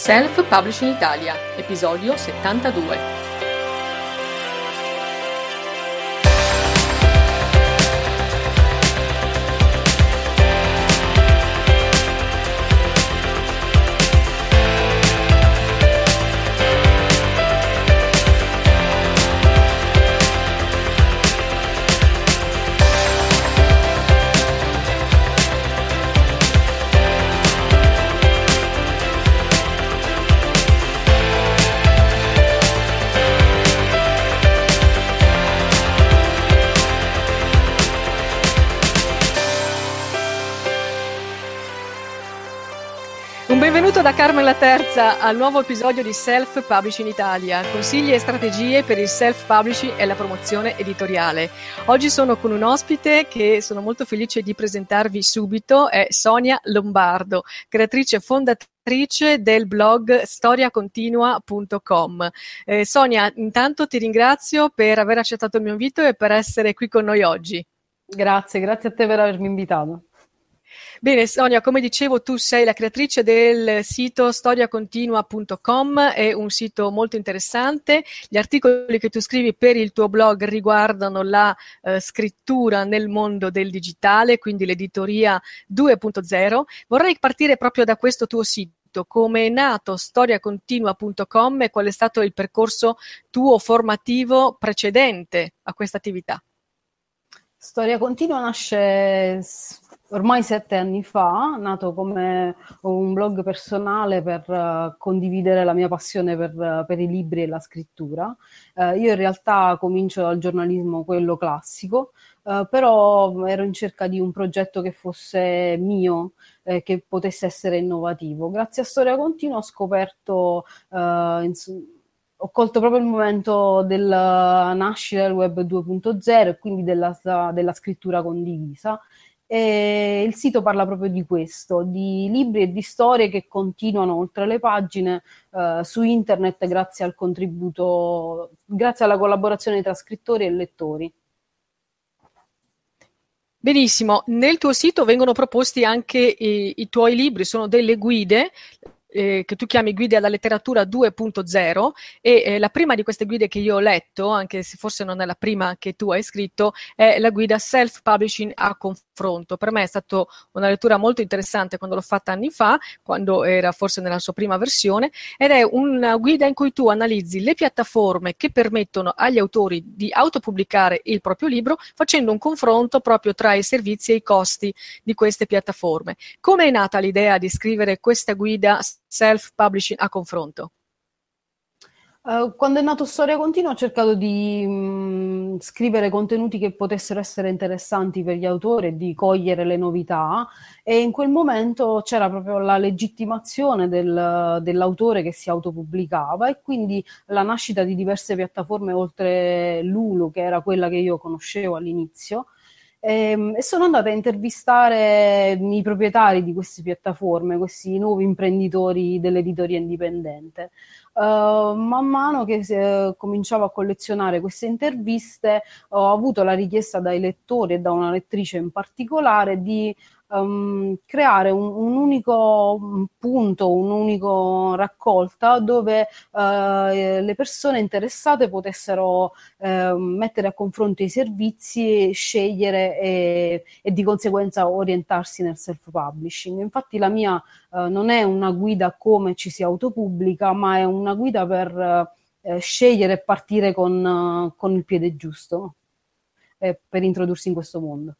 Self Publishing Italia, episodio 72. Benvenuto da Carmen Terza al nuovo episodio di Self Publishing Italia, consigli e strategie per il self publishing e la promozione editoriale. Oggi sono con un ospite che sono molto felice di presentarvi subito, è Sonia Lombardo, creatrice fondatrice del blog storiacontinua.com. Eh, Sonia, intanto ti ringrazio per aver accettato il mio invito e per essere qui con noi oggi. Grazie, grazie a te per avermi invitato. Bene, Sonia, come dicevo, tu sei la creatrice del sito storiacontinua.com, è un sito molto interessante. Gli articoli che tu scrivi per il tuo blog riguardano la eh, scrittura nel mondo del digitale, quindi l'editoria 2.0. Vorrei partire proprio da questo tuo sito come è nato storiacontinua.com e qual è stato il percorso tuo formativo precedente a questa attività? Storia Continua nasce ormai sette anni fa, nato come un blog personale per uh, condividere la mia passione per, per, i libri e la scrittura. Uh, io in realtà comincio dal giornalismo, quello classico, però ero in cerca di un progetto che fosse mio, eh, che potesse essere innovativo. Grazie a Storia Continua ho scoperto... Ins- ho colto proprio il momento della nascita del web 2.0 e quindi della, della scrittura condivisa e il sito parla proprio di questo, di libri e di storie che continuano oltre le pagine eh, su internet grazie al contributo, grazie alla collaborazione tra scrittori e lettori. Benissimo, nel tuo sito vengono proposti anche i, i tuoi libri, sono delle guide eh, che tu chiami guide alla letteratura 2.0 e eh, la prima di queste guide che io ho letto, anche se forse non è la prima che tu hai scritto, è la guida Self Publishing a confronto. Per me è stata una lettura molto interessante quando l'ho fatta anni fa, quando era forse nella sua prima versione, ed è una guida in cui tu analizzi le piattaforme che permettono agli autori di autopubblicare il proprio libro facendo un confronto proprio tra i servizi e i costi di queste piattaforme. Come è nata l'idea di scrivere questa guida self-publishing a confronto? Uh, quando è nato Storia Continua ho cercato di mh, mm, scrivere contenuti che potessero essere interessanti per gli autori e di cogliere le novità e in quel momento c'era proprio la legittimazione del, dell'autore che si autopubblicava e quindi la nascita di diverse piattaforme oltre Lulu che era quella che io conoscevo all'inizio e, ehm, e, sono andata a intervistare i proprietari di queste piattaforme, questi nuovi imprenditori dell'editoria indipendente. Uh, man mano che uh, cominciavo a collezionare queste interviste, ho avuto la richiesta dai lettori e da una lettrice in particolare di um, creare un, un, unico punto, un'unica raccolta dove uh, le persone interessate potessero uh, mettere a confronto i servizi, scegliere e, e, di conseguenza orientarsi nel self-publishing. Infatti la mia uh, non è una guida come ci si autopubblica, ma è una guida per eh, scegliere e partire con, con il piede giusto per introdursi in questo mondo.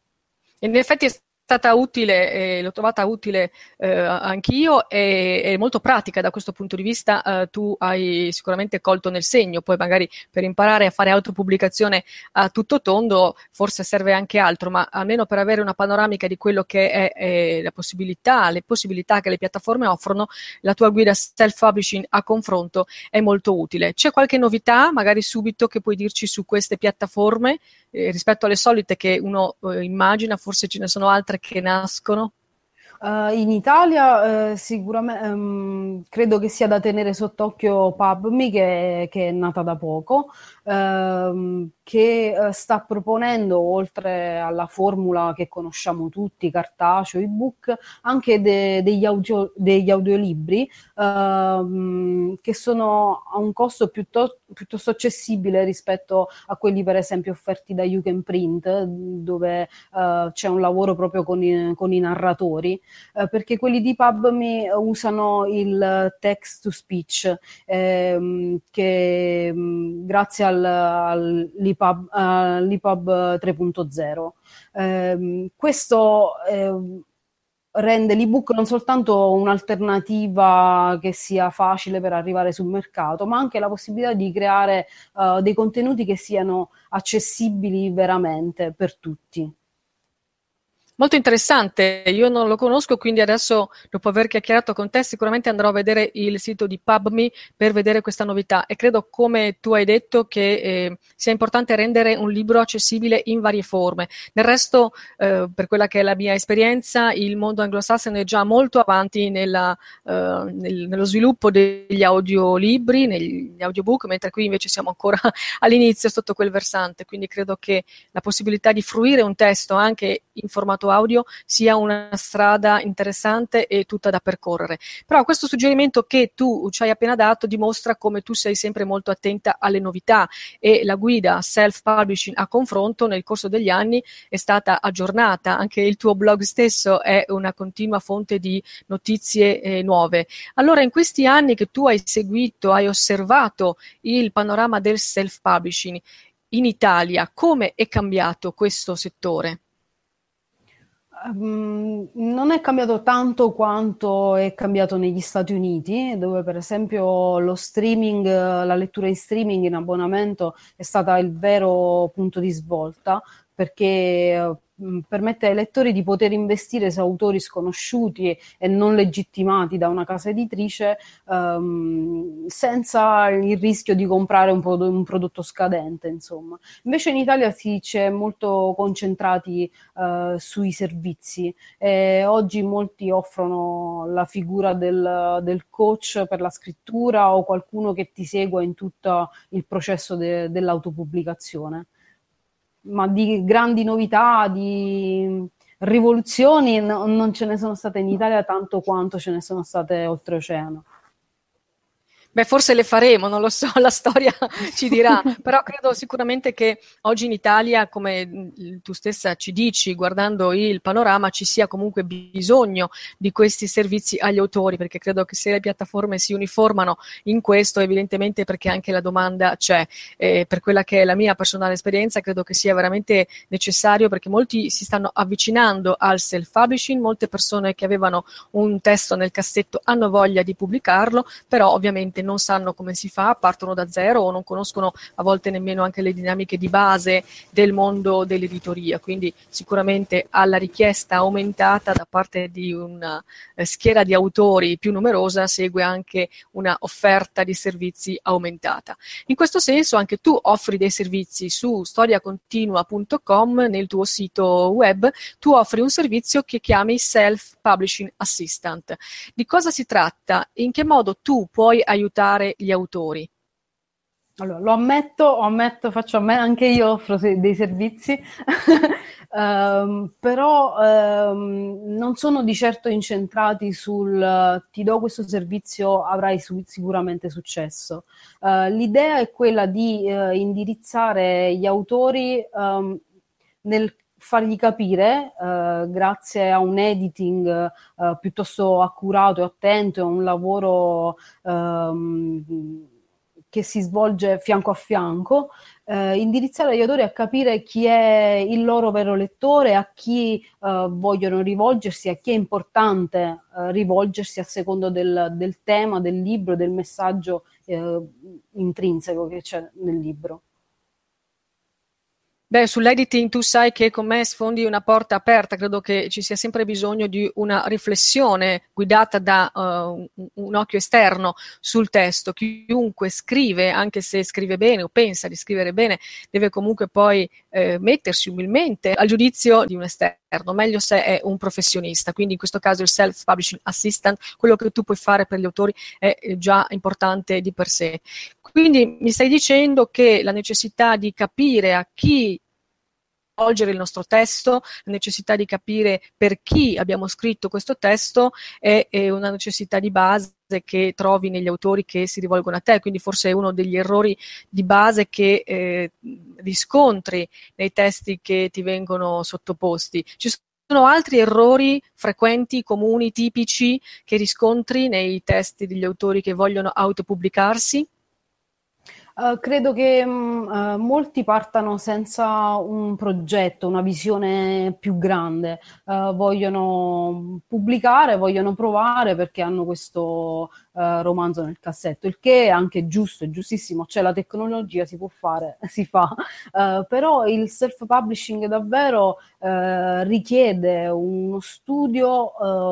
In effetti stata utile, eh, l'ho trovata utile eh, anch'io e, e, molto pratica da questo punto di vista. Eh, tu hai sicuramente colto nel segno, poi magari per imparare a fare autopubblicazione a tutto tondo forse serve anche altro, ma almeno per avere una panoramica di quello che è, è la possibilità, le possibilità che le piattaforme offrono, la tua guida self-publishing a confronto è molto utile. C'è qualche novità, magari subito, che puoi dirci su queste piattaforme eh, rispetto alle solite che uno eh, immagina, forse ce ne sono altre che nascono? Uh, in Italia uh, sicuramente um, credo che sia da tenere sott'occhio PubMe che, che è nata da poco, uh, che eh, sta proponendo oltre alla formula che conosciamo tutti, cartaceo, ebook, anche de, degli, audio, degli, audiolibri ehm, che sono a un costo piuttosto, piuttosto, accessibile rispetto a quelli per esempio offerti da You Can Print dove c'è un lavoro proprio con i, con i narratori eh, perché quelli di PubMe usano il text to speech, ehm, che mm, grazie al, all'EPUB 3.0. Eh, questo eh, rende l'ebook non soltanto un'alternativa che sia facile per arrivare sul mercato, ma anche la possibilità di creare uh, dei contenuti che siano accessibili veramente per tutti. Molto interessante, io non lo conosco, quindi adesso dopo aver chiacchierato con te sicuramente andrò a vedere il sito di PubMe per vedere questa novità. E credo come tu hai detto che eh, sia importante rendere un libro accessibile in varie forme. Del resto, eh, per quella che è la mia esperienza, il mondo anglosassone è già molto avanti nella, eh, nel, nello sviluppo degli audiolibri, negli audiobook, mentre qui invece siamo ancora all'inizio sotto quel versante, quindi credo che la possibilità di fruire un testo anche in formato audio sia una strada interessante e tutta da percorrere. Però questo suggerimento che tu ci hai appena dato dimostra come tu sei sempre molto attenta alle novità e la guida self-publishing a confronto nel corso degli anni è stata aggiornata, anche il tuo blog stesso è una continua fonte di notizie eh, nuove. Allora in questi anni che tu hai seguito, hai osservato il panorama del self-publishing in Italia, come è cambiato questo settore? Um, non è cambiato tanto quanto è cambiato negli Stati Uniti, dove per esempio lo streaming, la lettura in streaming in abbonamento è stata il vero punto di svolta, perché permette ai lettori di poter investire su autori sconosciuti e non legittimati da una casa editrice um, senza il rischio di comprare un, pro- un, prodotto scadente. Insomma. Invece in Italia si c'è molto concentrati uh, sui servizi e oggi molti offrono la figura del, del, coach per la scrittura o qualcuno che ti segua in tutto il processo de- dell'autopubblicazione ma di grandi novità, di rivoluzioni no, non ce ne sono state in Italia tanto quanto ce ne sono state oltreoceano. Beh, forse le faremo, non lo so, la storia ci dirà, però credo sicuramente che oggi in Italia, come tu stessa ci dici, guardando il panorama, ci sia comunque bisogno di questi servizi agli autori, perché credo che se le piattaforme si uniformano in questo, evidentemente perché anche la domanda c'è. Eh, per quella che è la mia personale esperienza, credo che sia veramente necessario, perché molti si stanno avvicinando al self-publishing, molte persone che avevano un testo nel cassetto hanno voglia di pubblicarlo, però ovviamente che non sanno come si fa, partono da zero o non conoscono a volte nemmeno anche le dinamiche di base del mondo dell'editoria. Quindi sicuramente alla richiesta aumentata da parte di una eh, schiera di autori più numerosa segue anche una offerta di servizi aumentata. In questo senso anche tu offri dei servizi su storiacontinua.com nel tuo sito web, tu offri un servizio che chiami Self Publishing Assistant. Di cosa si tratta? In che modo tu puoi aiutare aiutare gli autori? Allora, lo ammetto, ammetto, faccio me, anche io offro dei servizi, um, però um, non sono di certo incentrati sul ti do questo servizio, avrai su- sicuramente successo. Uh, l'idea è quella di uh, indirizzare gli autori um, nel fargli capire, eh, grazie a un editing eh, piuttosto accurato e attento e un lavoro ehm, che si svolge fianco a fianco, eh, indirizzare gli autori a capire chi è il loro vero lettore, a chi eh, vogliono rivolgersi, a chi è importante eh, rivolgersi a secondo del, del, tema, del libro, del messaggio eh, intrinseco che c'è nel libro. Beh, sull'editing tu sai che con me sfondi una porta aperta, credo che ci sia sempre bisogno di una riflessione guidata da uh, un occhio esterno sul testo. Chiunque scrive, anche se scrive bene o pensa di scrivere bene, deve comunque poi eh, mettersi umilmente al giudizio di un esterno, meglio se è un professionista. Quindi in questo caso il self-publishing assistant, quello che tu puoi fare per gli autori è già importante di per sé. Quindi mi stai dicendo che la necessità di capire a chi il nostro testo, la necessità di capire per chi abbiamo scritto questo testo è, è una necessità di base che trovi negli autori che si rivolgono a te, quindi forse è uno degli errori di base che eh, riscontri nei testi che ti vengono sottoposti. Ci sono altri errori frequenti, comuni, tipici che riscontri nei testi degli autori che vogliono autopubblicarsi? Uh, credo che um, uh, molti partano senza un progetto, una visione più grande, uh, vogliono pubblicare, vogliono provare perché hanno questo romanzo nel cassetto, il che è anche giusto, è giustissimo, c'è la tecnologia, si può fare, si fa, però il self-publishing davvero richiede uno studio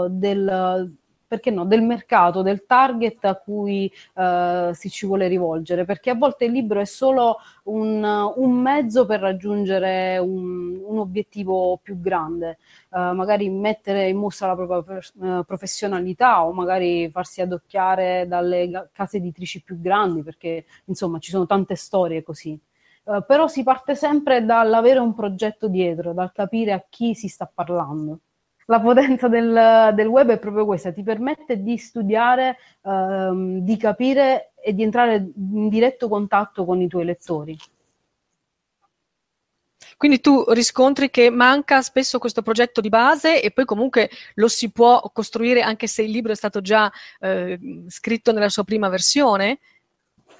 del perché no, del mercato, del target a cui uh, si ci vuole rivolgere, perché a volte il libro è solo un, un mezzo per raggiungere un, un obiettivo più grande, uh, magari mettere in mostra la propria per, uh, professionalità o magari farsi adocchiare dalle case editrici più grandi, perché insomma ci sono tante storie così. però si parte sempre dall'avere un progetto dietro, dal capire a chi si sta parlando la potenza del, del, web è proprio questa, ti permette di studiare, ehm, di capire e di entrare in diretto contatto con i tuoi lettori. Quindi tu riscontri che manca spesso questo progetto di base e poi comunque lo si può costruire anche se il libro è stato già eh, scritto nella sua prima versione?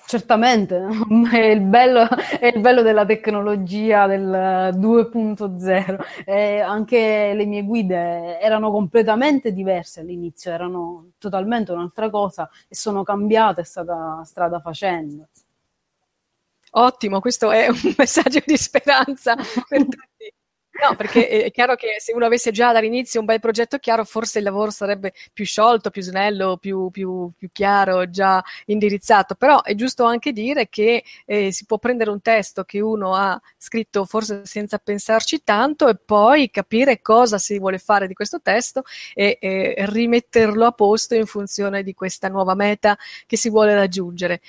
Certamente, è il, bello, è il bello della tecnologia del 2.0. E anche le mie guide erano completamente diverse all'inizio, erano totalmente un'altra cosa e sono cambiate strada, strada facendo. Ottimo, questo è un messaggio di speranza per tutti. No, perché è chiaro che se uno avesse già dall'inizio un bel progetto chiaro, forse il lavoro sarebbe più sciolto, più snello, più, più, più chiaro, già indirizzato. Però è giusto anche dire che eh, si può prendere un testo che uno ha scritto forse senza pensarci tanto e poi capire cosa si vuole fare di questo testo e, e rimetterlo a posto in funzione di questa nuova meta che si vuole raggiungere.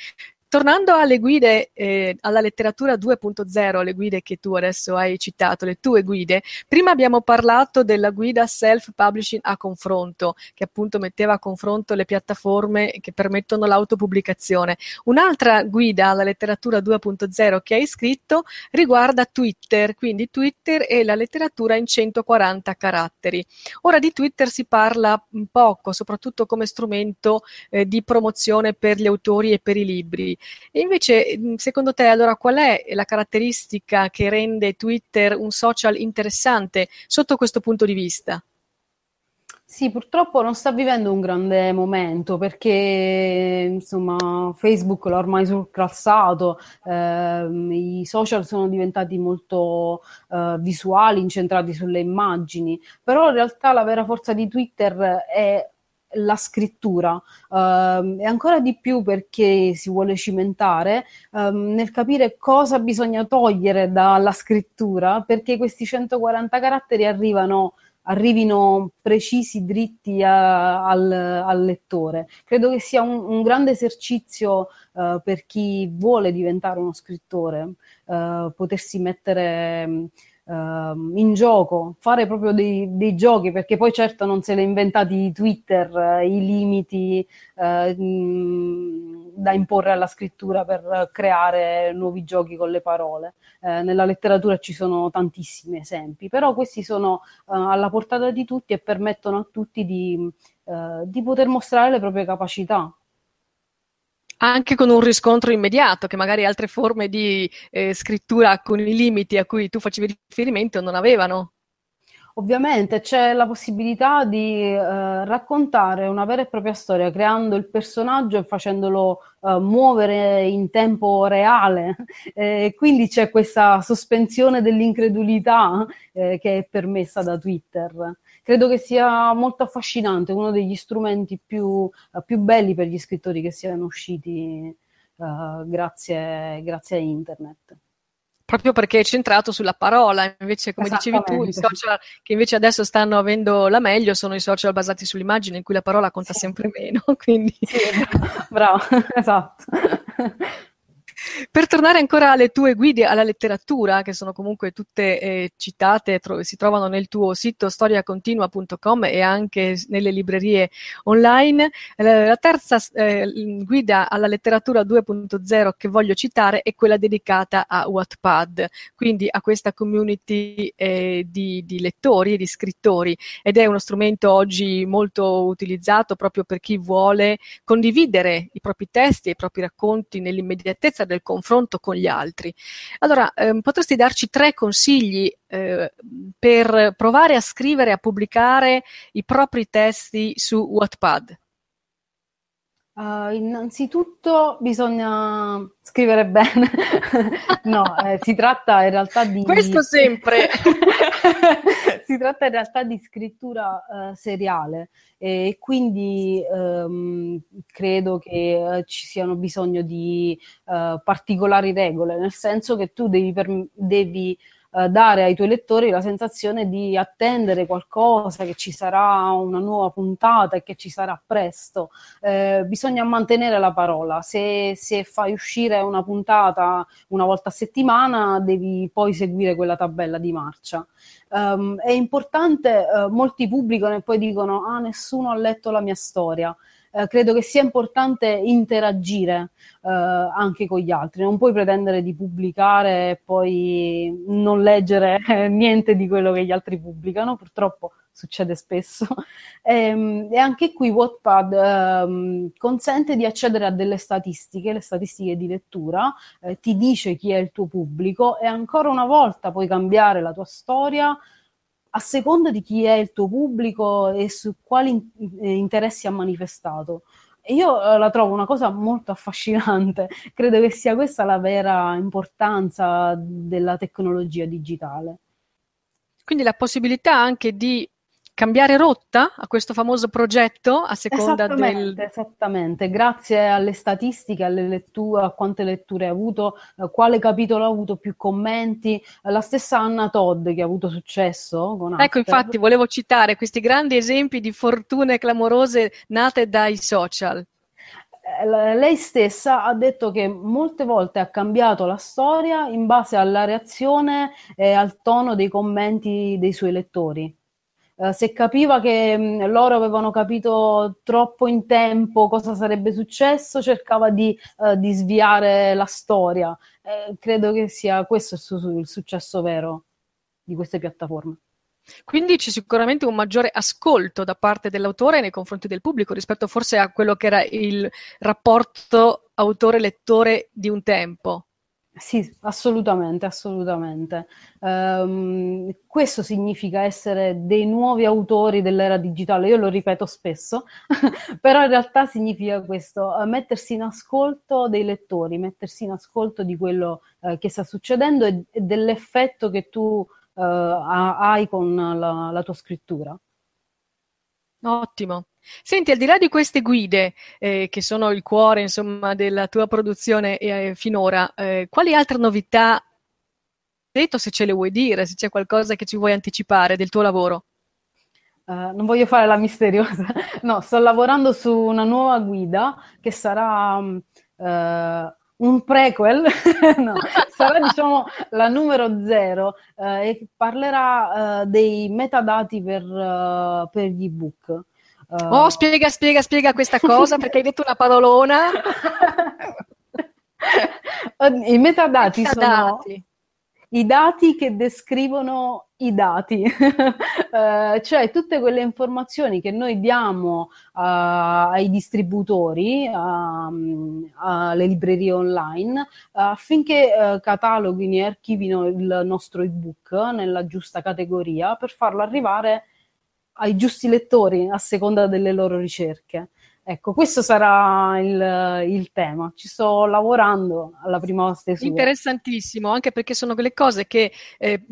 Tornando alle guide, eh, alla letteratura 2.0, le guide che tu adesso hai citato, le tue guide, prima abbiamo parlato della guida self-publishing a confronto, che appunto metteva a confronto le piattaforme che permettono l'autopubblicazione. Un'altra guida alla letteratura 2.0 che hai scritto riguarda Twitter, quindi Twitter e la letteratura in 140 caratteri. Ora di Twitter si parla poco, soprattutto come strumento eh, di promozione per gli autori e per i libri. E invece, secondo te, allora qual è la caratteristica che rende Twitter un social interessante sotto questo punto di vista? Sì, purtroppo non sta vivendo un grande momento perché insomma Facebook l'ha ormai surclassato, ehm, i social sono diventati molto eh, visuali, incentrati sulle immagini, però in realtà la vera forza di Twitter è la scrittura uh, e ancora di più perché si vuole cimentare um, nel capire cosa bisogna togliere dalla scrittura perché questi 140 caratteri arrivano arrivino precisi, dritti a, al, al, lettore. Credo che sia un, un grande esercizio uh, per chi vuole diventare uno scrittore, uh, potersi mettere uh, in gioco, fare proprio dei, dei, giochi, perché poi certo non se l'è inventati Twitter, uh, i limiti uh, mh, da imporre alla scrittura per creare nuovi giochi con le parole. Eh, nella letteratura ci sono tantissimi esempi, però questi sono alla portata di tutti e permettono a tutti di, di poter mostrare le proprie capacità. Anche con un riscontro immediato, che magari altre forme di eh, scrittura con i limiti a cui tu facevi riferimento non avevano. Ovviamente c'è la possibilità di eh, raccontare una vera e propria storia creando il personaggio e facendolo eh, muovere in tempo reale. Eh, quindi c'è questa sospensione dell'incredulità eh, che è permessa da Twitter. Credo che sia molto affascinante, uno degli strumenti più, eh, più belli per gli scrittori che siano usciti eh, grazie, grazie a internet proprio perché è centrato sulla parola, invece come dicevi tu, i social che invece adesso stanno avendo la meglio sono i social basati sull'immagine in cui la parola conta sì. sempre meno, quindi... Sì, bravo, esatto. Per tornare ancora alle tue guide alla letteratura, che sono comunque tutte eh, citate, tro- si trovano nel tuo sito storiacontinua.com e anche nelle librerie online, eh, la terza eh, guida alla letteratura 2.0 che voglio citare è quella dedicata a Wattpad, quindi a questa community eh, di, di lettori e di scrittori. Ed è uno strumento oggi molto utilizzato proprio per chi vuole condividere i propri testi e i propri racconti nell'immediatezza del confronto con gli altri. Allora, ehm, potresti darci tre consigli eh, per provare a scrivere, a pubblicare i propri testi su Wattpad? Uh, innanzitutto bisogna scrivere bene, no, eh, si tratta in realtà di... Questo sempre! si tratta in realtà di scrittura uh, seriale e quindi um, credo che uh, ci siano bisogno di particolari regole, nel senso che tu devi, per, devi eh, dare ai tuoi lettori la sensazione di attendere qualcosa, che ci sarà una nuova puntata e che ci sarà presto. Eh, bisogna mantenere la parola. Se, se, fai uscire una puntata una volta a settimana, devi poi seguire quella tabella di marcia. Um, è importante, uh, molti pubblicano e poi dicono: Ah, nessuno ha letto la mia storia eh, credo che sia importante interagire eh, anche con gli altri. Non puoi pretendere di pubblicare e poi non leggere niente di quello che gli altri pubblicano, purtroppo succede spesso. E, ehm, e, anche qui Wattpad ehm, consente di accedere a delle statistiche, le statistiche di lettura, eh, ti dice chi è il tuo pubblico e ancora una volta puoi cambiare la tua storia a seconda di chi è il tuo pubblico e su quali eh, interessi ha manifestato. Io eh, la trovo una cosa molto affascinante, credo che sia questa la vera importanza della tecnologia digitale. Quindi la possibilità anche di cambiare rotta a questo famoso progetto a seconda esattamente, del... Esattamente, grazie alle statistiche, alle letture, a quante letture ha avuto, eh, quale capitolo ha avuto più commenti, la stessa Anna Todd che ha avuto successo con Ecco, After. infatti, volevo citare questi grandi esempi di fortune clamorose nate dai social eh, lei stessa ha detto che molte volte ha cambiato la storia in base alla reazione e al tono dei commenti dei suoi lettori. Eh, se capiva che mh, mm, loro avevano capito troppo in tempo cosa sarebbe successo, cercava di, uh, di sviare la storia. Eh, credo che sia questo il, su- il successo vero di queste piattaforme. Quindi c'è sicuramente un maggiore ascolto da parte dell'autore nei confronti del pubblico rispetto forse a quello che era il rapporto autore-lettore di un tempo. Sì, assolutamente, assolutamente. Um, questo significa essere dei nuovi autori dell'era digitale, io lo ripeto spesso, però in realtà significa questo, uh, mettersi in ascolto dei lettori, mettersi in ascolto di quello uh, che sta succedendo e, e dell'effetto che tu uh, hai con la, la tua scrittura. Ottimo. Senti, al di là di queste guide, eh, che sono il cuore, insomma, della tua produzione eh, finora, eh, quali altre novità, detto se ce le vuoi dire, se c'è qualcosa che ci vuoi anticipare del tuo lavoro? Uh, non voglio fare la misteriosa, no, sto lavorando su una nuova guida che sarà uh, un prequel, no, sarà diciamo la numero zero uh, e parlerà dei metadati per, per gli ebook. Uh... Oh, spiega, spiega, spiega questa cosa perché hai detto una parolona. I metadati, metadati. sono i dati che descrivono i dati, uh, cioè tutte quelle informazioni che noi diamo uh, ai distributori, uh, alle librerie online, affinché cataloghino e archivino il nostro ebook nella giusta categoria per farlo arrivare ai giusti lettori a seconda delle loro ricerche. Ecco, questo sarà il, il, tema. Ci sto lavorando alla prima stesura. Interessantissimo, anche perché sono quelle cose che, eh,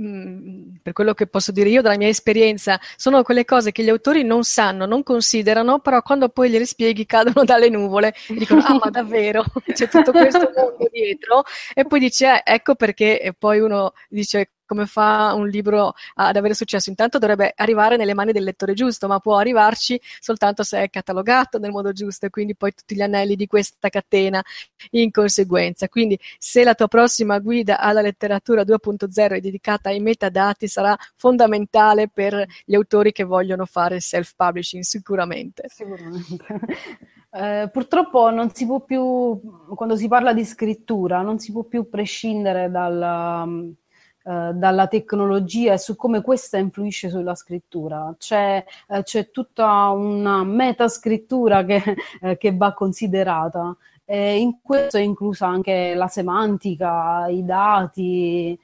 per quello che posso dire io dalla mia esperienza, sono quelle cose che gli autori non sanno, non considerano, però quando poi gliele spieghi cadono dalle nuvole e dicono, ah ma davvero, c'è tutto questo mondo dietro, e poi dice, eh, ecco perché poi uno dice, come fa un libro ad avere successo? Intanto dovrebbe arrivare nelle mani del lettore giusto, ma può arrivarci soltanto se è catalogato nel modo giusto e quindi poi tutti gli anelli di questa catena in conseguenza. Quindi se la tua prossima guida alla letteratura 2.0 è dedicata ai metadati sarà fondamentale per gli autori che vogliono fare self-publishing sicuramente. Sicuramente. Eh, purtroppo non si può più, quando si parla di scrittura, non si può più prescindere dal, eh, dalla tecnologia e su come questa influisce sulla scrittura. C'è, eh, c'è tutta una metascrittura che, eh, che va considerata. E in questo è inclusa anche la semantica, i dati.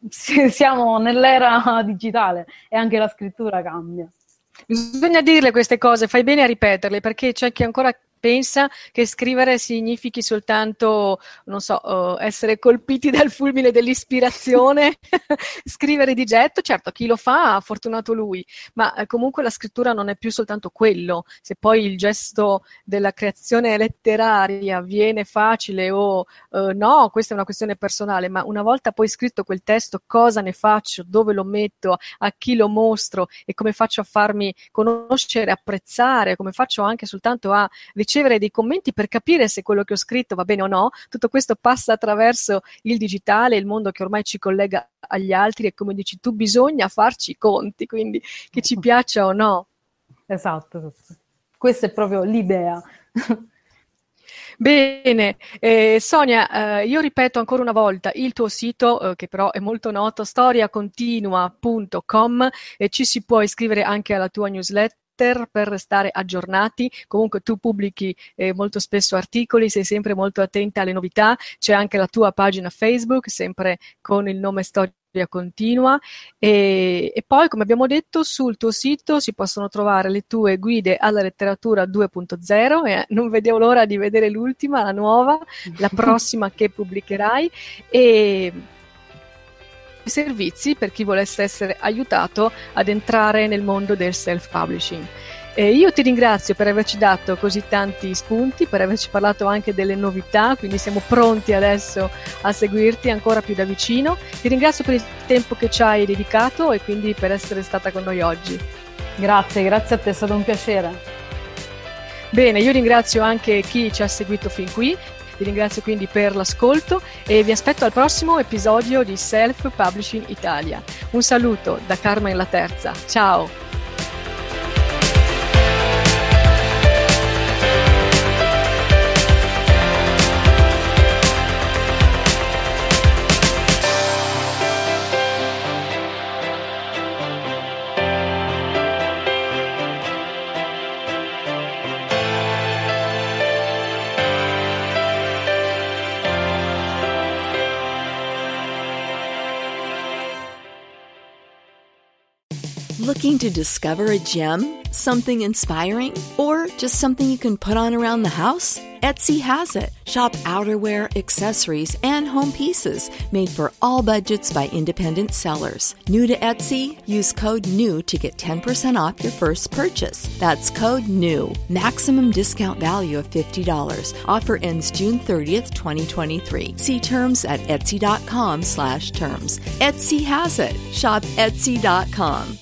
Siamo nell'era digitale e anche la scrittura cambia. Bisogna dirle queste cose, fai bene a ripeterle perché c'è chi ancora pensa che scrivere significhi soltanto, non so, uh, essere colpiti dal fulmine dell'ispirazione, scrivere di getto, certo chi lo fa, fortunato lui, ma eh, comunque la scrittura non è più soltanto quello, se poi il gesto della creazione letteraria viene facile o uh, no, questa è una questione personale, ma una volta poi scritto quel testo, cosa ne faccio, dove lo metto, a chi lo mostro? E come faccio a farmi conoscere, apprezzare, come faccio anche soltanto a ricevere dei commenti per capire se quello che ho scritto va bene o no. Tutto questo passa attraverso il digitale, il mondo che ormai ci collega agli altri e come dici tu bisogna farci i conti, quindi che ci piaccia o no. Esatto, questa è proprio l'idea. Bene, eh, Sonia, eh, io ripeto ancora una volta il tuo sito, eh, che però è molto noto, storiacontinua.com, e ci si può iscrivere anche alla tua newsletter Twitter per restare aggiornati. Comunque tu pubblichi eh, molto spesso articoli, sei sempre molto attenta alle novità. C'è anche la tua pagina Facebook, sempre con il nome Storia continua e, e, poi come abbiamo detto sul tuo sito si possono trovare le tue guide alla letteratura 2.0 e non vedevo l'ora di vedere l'ultima, la nuova, la prossima che pubblicherai e servizi per chi volesse essere aiutato ad entrare nel mondo del self-publishing. Eh, io ti ringrazio per averci dato così tanti spunti, per averci parlato anche delle novità, quindi siamo pronti adesso a seguirti ancora più da vicino. Ti ringrazio per il tempo che ci hai dedicato e quindi per essere stata con noi oggi. Grazie, grazie a te, è stato un piacere. Bene, io ringrazio anche chi ci ha seguito fin qui vi ringrazio quindi per l'ascolto e vi aspetto al prossimo episodio di Self Publishing Italia. Un saluto da Carmen La Terza. Ciao! Looking to discover a gem, something inspiring, or just something you can put on around the house? Etsy has it. Shop outerwear, accessories, and home pieces made for all budgets by independent sellers. New to Etsy? Use code NEW to get 10% off your first purchase. That's code NEW. Maximum discount value of $50. Offer ends June 30th, 2023. See terms at etsy.com slash terms. Etsy has it. Shop etsy.com.